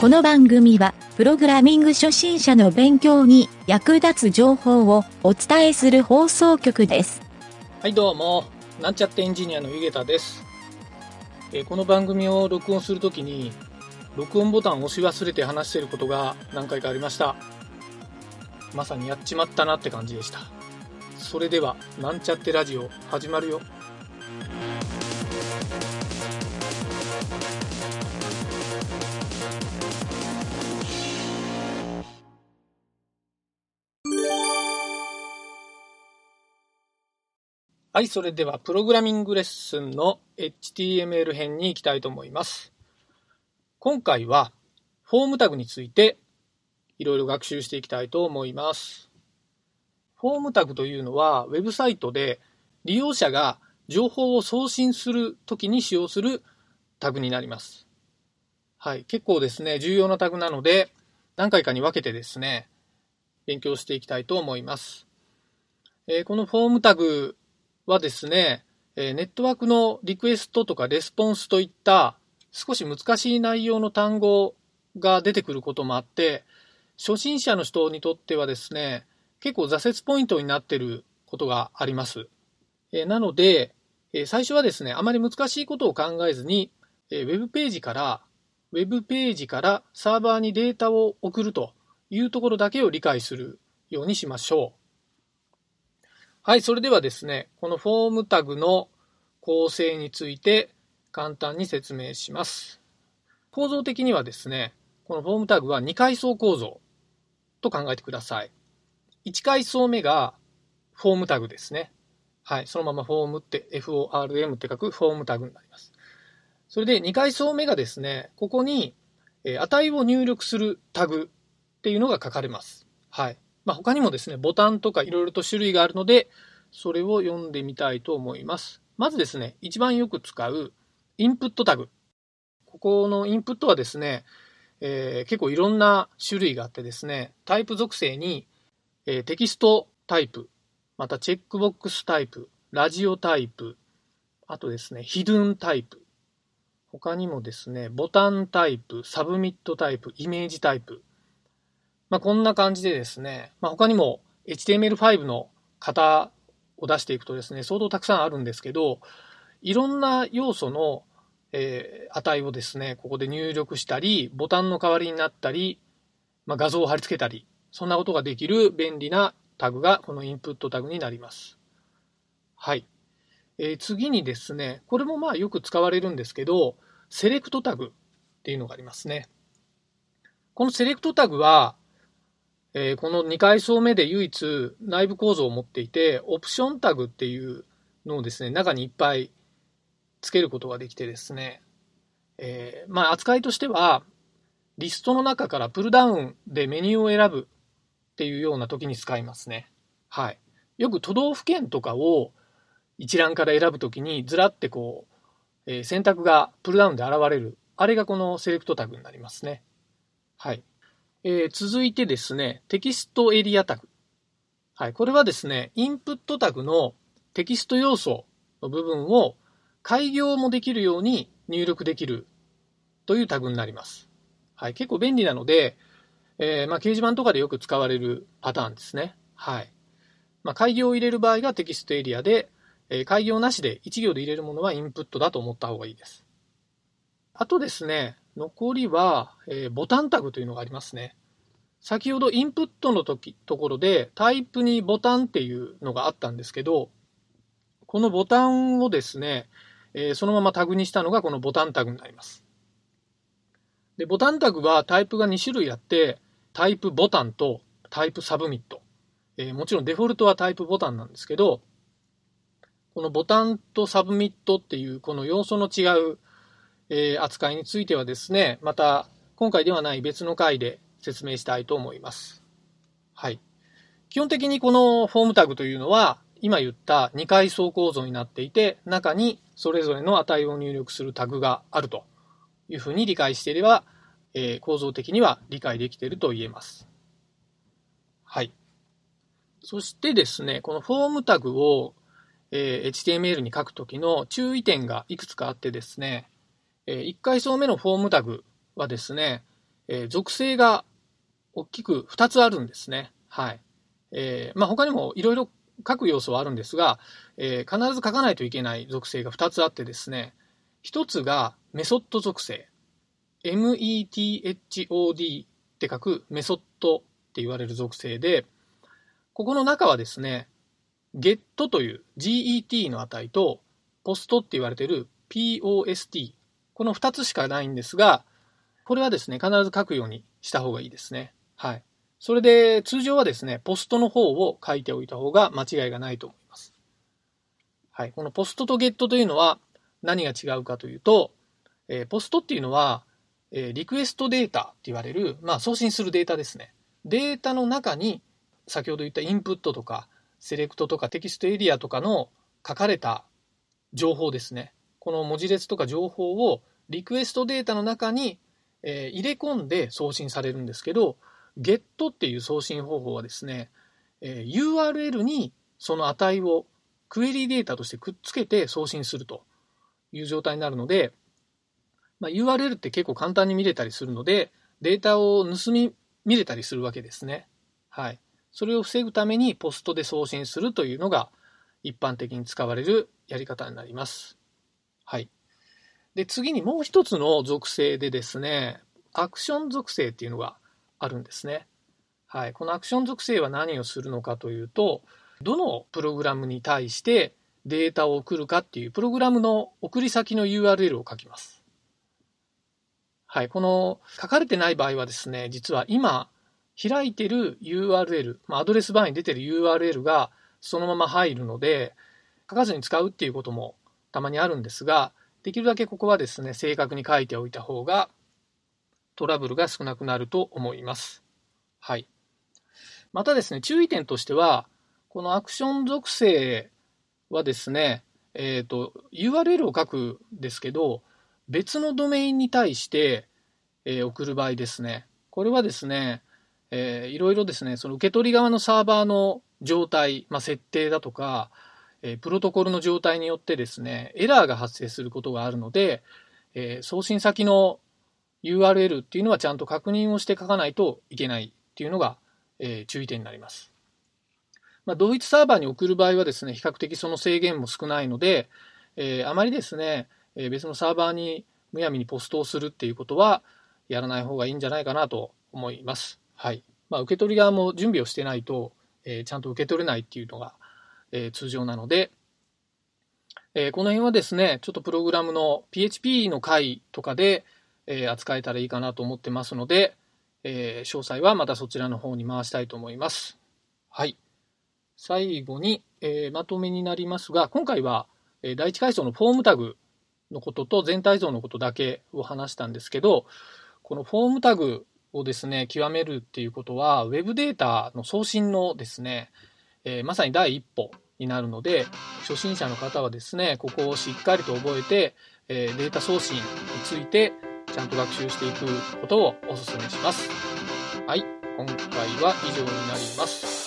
この番組は、プログラミング初心者の勉強に役立つ情報をお伝えする放送局です。はいどうもなんちゃってエンジニアのゆげたです、えーこの番組を録音するときに録音ボタンを押し忘れて話していることが何回かありました。まさにやっちまったなって感じでした。それではなんちゃってラジオ始まるよ。はい、それではプログラミングレッスンの HTML 編に行きたいと思います。今回はフォームタグについていろいろ学習していきたいと思います。フォームタグというのはウェブサイトで利用者が情報を送信するときに使用するタグになります。はい、結構ですね、重要なタグなので何回かに分けてですね、勉強していきたいと思います。えーこのフォームタグはですね、えネットワークのリクエストとかレスポンスといった少し難しい内容の単語が出てくることもあって、初心者の人にとってはですね、結構挫折ポイントになってることがあります。えなので、え最初はですね、あまり難しいことを考えずに、えーウェブページから、ウェブページからサーバーにデータを送るというところだけを理解するようにしましょう。はい、それではですね、このフォームタグの構成について簡単に説明します。構造的にはですね、このフォームタグは2階層構造と考えてください。1階層目がフォームタグですね。はい、そのままフォームって FORM って書くフォームタグになります。それで2階層目がですね、ここに値を入力するタグっていうのが書かれます。はい。まあ、他にもですね、ボタンとかいろいろと種類があるので、それを読んでみたいと思います。まずですね、一番よく使うインプットタグ。ここのインプットはですね、えー結構いろんな種類があってですね、タイプ属性に、えーテキストタイプ、またチェックボックスタイプ、ラジオタイプ、あとですね、ヒドゥンタイプ、他にもですね、ボタンタイプ、サブミットタイプ、イメージタイプ、まあ、こんな感じでですね、まあ、他にも HTML5 の型を出していくとですね、相当たくさんあるんですけど、いろんな要素の、えー値をですね、ここで入力したり、ボタンの代わりになったり、まあ、画像を貼り付けたり、そんなことができる便利なタグがこのインプットタグになります。はい。えー次にですね、これもまあよく使われるんですけど、セレクトタグっていうのがありますね。このセレクトタグは、えーこの2階層目で唯一内部構造を持っていて、オプションタグっていうのをですね、中にいっぱいつけることができてですね、えーまあ扱いとしては、リストの中からプルダウンでメニューを選ぶっていうような時に使いますね。はい。よく都道府県とかを一覧から選ぶときにずらってこう、えー選択がプルダウンで現れる。あれがこのセレクトタグになりますね。はい。えー続いてですね、テキストエリアタグ。はい。これはですね、インプットタグのテキスト要素の部分を開業もできるように入力できるというタグになります。はい。結構便利なので、えーまあ、掲示板とかでよく使われるパターンですね。はい。まあ、開業を入れる場合がテキストエリアで、えー開業なしで1行で入れるものはインプットだと思った方がいいです。あとですね、残りは、えーボタンタグというのがありますね。先ほどインプットの時ところでタイプにボタンっていうのがあったんですけど、このボタンをですね、えーそのままタグにしたのがこのボタンタグになります。で、ボタンタグはタイプが2種類あって、 type button と type submit。えーもちろんデフォルトは type button なんですけど、この button と submit っていうこの要素の違う、えー扱いについてはですね、また今回ではない別の回で説明したいと思います。はい。基本的にこのフォームタグというのは、今言った2階層構造になっていて、中にそれぞれの値を入力するタグがあるというふうに理解していれば、えー構造的には理解できていると言えます。はい。そしてですね、このフォームタグを、えー HTML に書くときの注意点がいくつかあってですね、1階層目のフォームタグはですね、属性が大きく2つあるんですね。はい。えー、まあ、他にもいろいろ書く要素はあるんですが、えー、必ず書かないといけない属性が2つあってですね、1つがメソッド属性。method って書くメソッドって言われる属性で、ここの中はですね、get という get の値と post って言われている post。この2つしかないんですが、これはですね、必ず書くようにした方がいいですね。はい。それで、通常はですね、ポストの方を書いておいた方が間違いがないと思います。はい。このポストとゲットというのは何が違うかというと、えー、ポストっていうのは、えー、リクエストデータって言われる、まあ、送信するデータですね。データの中に、先ほど言ったインプットとか、セレクトとかテキストエリアとかの書かれた情報ですね。この文字列とか情報をリクエストデータの中に、え、入れ込んで送信されるんですけど、get っていう送信方法はですね、え、URL にその値をクエリデータとしてくっつけて送信するという状態になるので、まあ、URL って結構簡単に見れたりするので、データを盗み見れたりするわけですね。はい。それを防ぐためにポストで送信するというのが一般的に使われるやり方になります。はい。で、次にもう一つの属性でですね、アクション属性っていうのがあるんですね。はい、このアクション属性は何をするのかというと、どのプログラムに対してデータを送るかっていうプログラムの送り先の URL を書きます。はい、この書かれてない場合はですね、実は今開いてる URL、ま、アドレスバーに出てる URL がそのまま入るので、書かずに使うっていうこともたまにあるんですが、できるだけここはですね、正確に書いておいた方がトラブルが少なくなると思います。はい。またですね、注意点としては、このアクション属性はですね、えっ、ー、と、URL を書くんですけど、別のドメインに対して、えー、送る場合ですね、これはですね、えー、いろいろですね、その受け取り側のサーバーの状態、まあ、設定だとか、えー、プロトコルの状態によってですね、エラーが発生することがあるので、えー、送信先の URL っていうのはちゃんと確認をして書かないといけないっていうのが、えー、注意点になります。まあ、同一サーバーに送る場合はですね、比較的その制限も少ないので、えー、あまりですね、えー、別のサーバーにむやみにポストをするっていうことはやらない方がいいんじゃないかなと思います。はい。まあ、受け取り側も準備をしてないと、えー、ちゃんと受け取れないっていうのが、え、通常なので、え、この辺はですね、ちょっとプログラムの PHP の回とかで、え扱えたらいいかなと思ってますので、え詳細はまたそちらの方に回したいと思います。はい。最後に、えまとめになりますが、今回は、え第一階層のフォームタグのことと全体像のことだけを話したんですけど、このフォームタグをですね、極めるっていうことは、ウェブデータの送信のですね、えー、まさに第一歩になるので、初心者の方はですね、ここをしっかりと覚えて、えー、データ送信についてちゃんと学習していくことをお勧めします。はい、今回は以上になります。